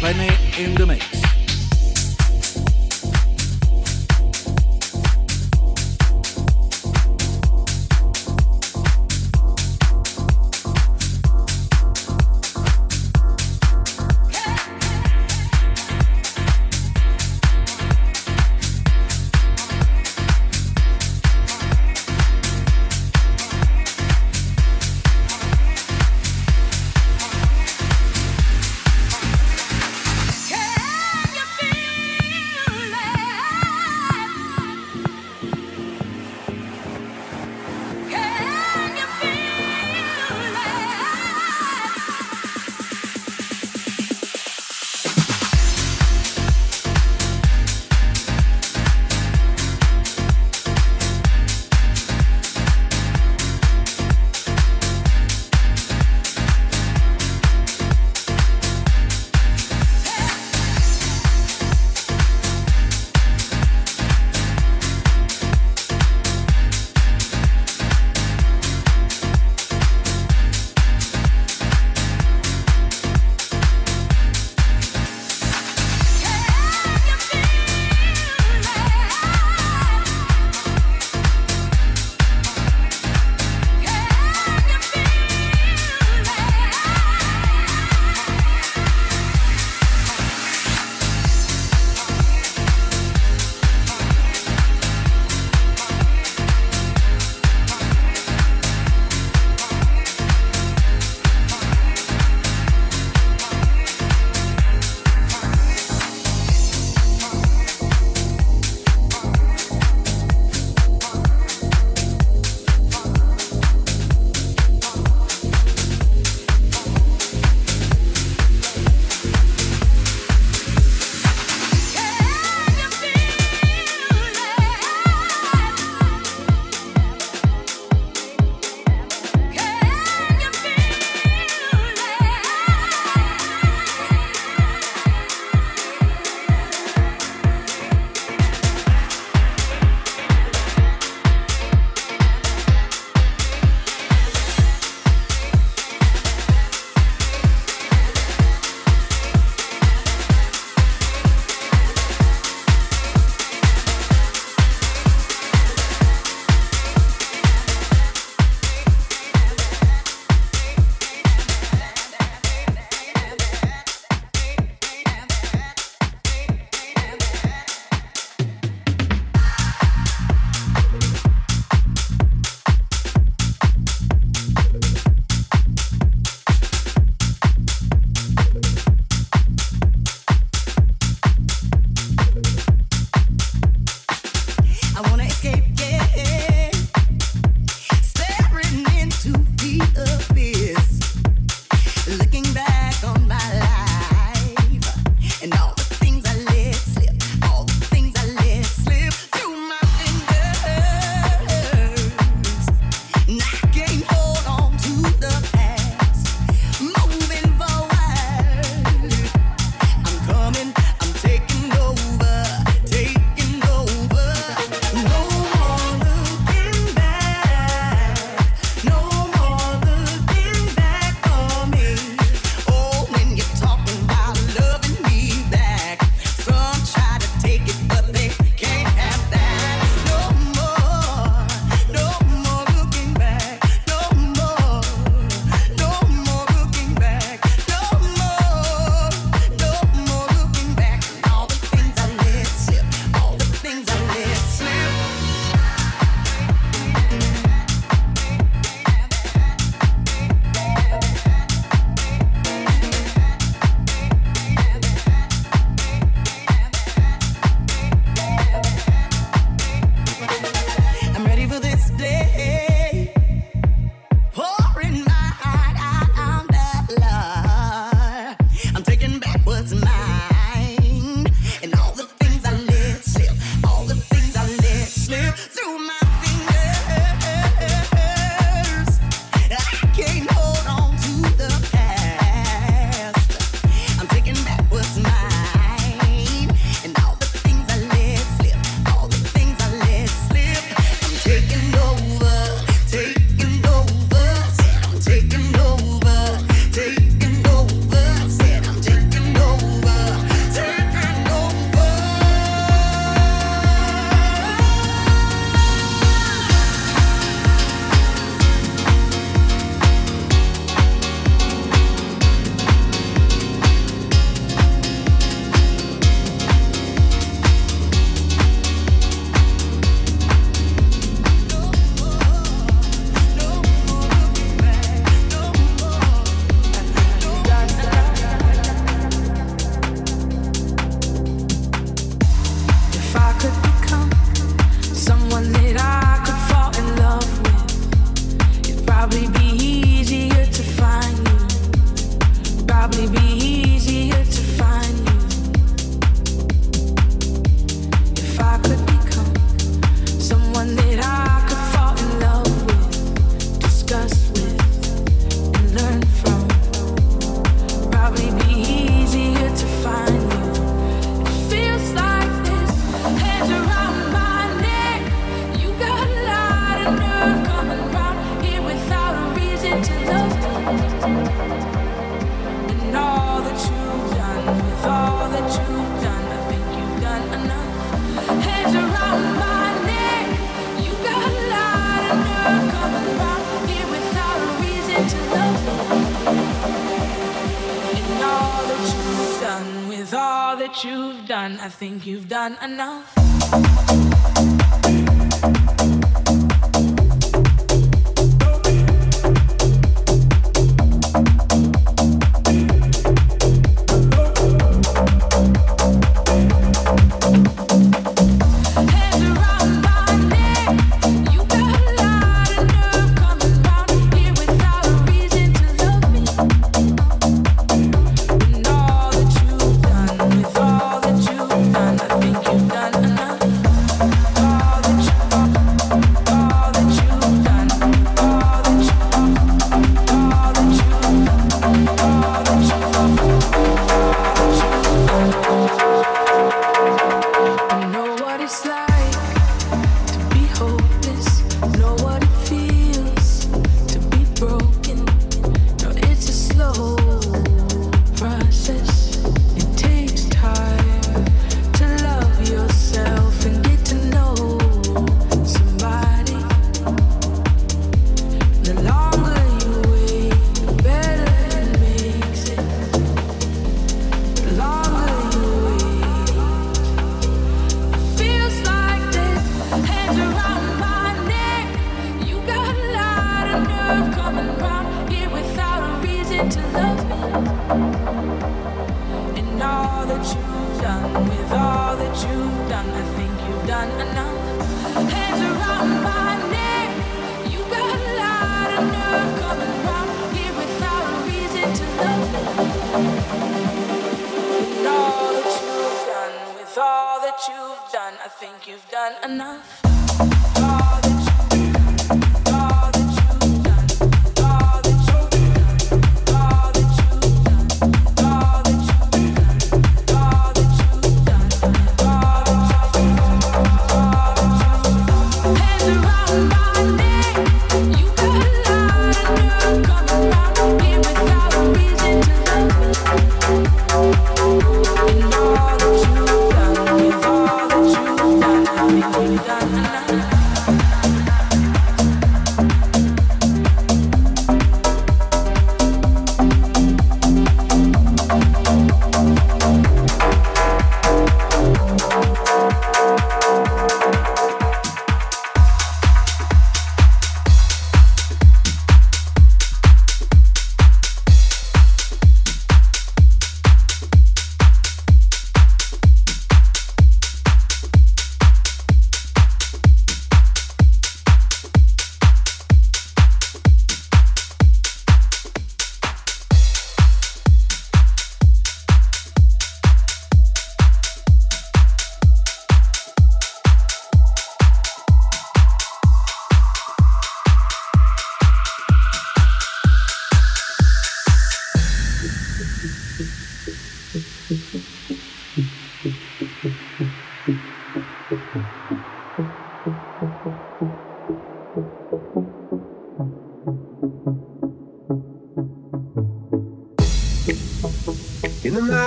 DJ Benny in the mix.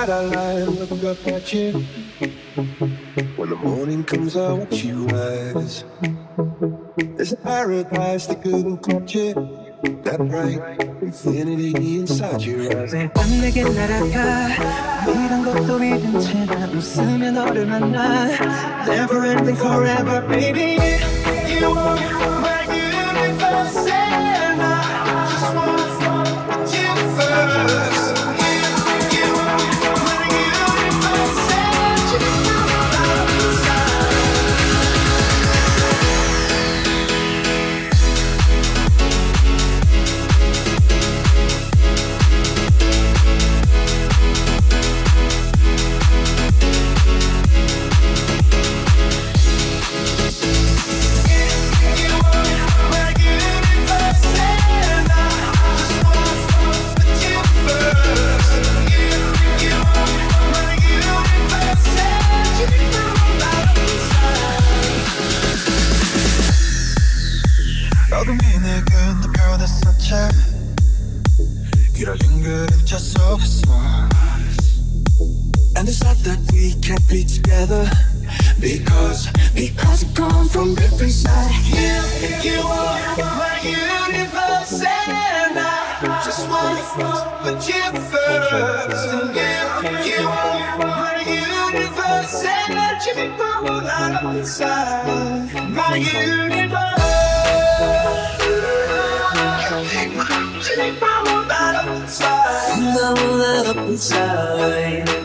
up at you. When the morning comes, I watch you rise. There's a paradise that couldn't touch it. That bright infinity inside your eyes. 매밤 내게 날아가 이런 것도 믿은 채나 웃으며 너를 만나 Never ending forever baby You are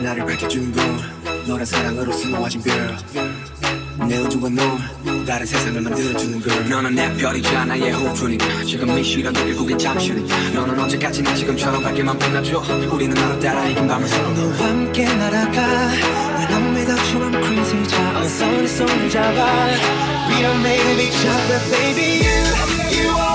나를 밝혀주는 건 너란 사랑으로 수놓아진 별내 우주와 넌 다른 세상을 만들어주는 걸. 너는 내 별이자 나의 호흡뿐이다 지금 이 시간도 결국엔 잠시이다 너는 언제까지나 지금처럼 밝게만 빛나줘. 우리는 나로 따라 이긴 밤을 서로 너와 함께 날아가. When I'm without you I'm crazy. 자 어서 내 손을 잡아. We are made of each other, baby. You, you are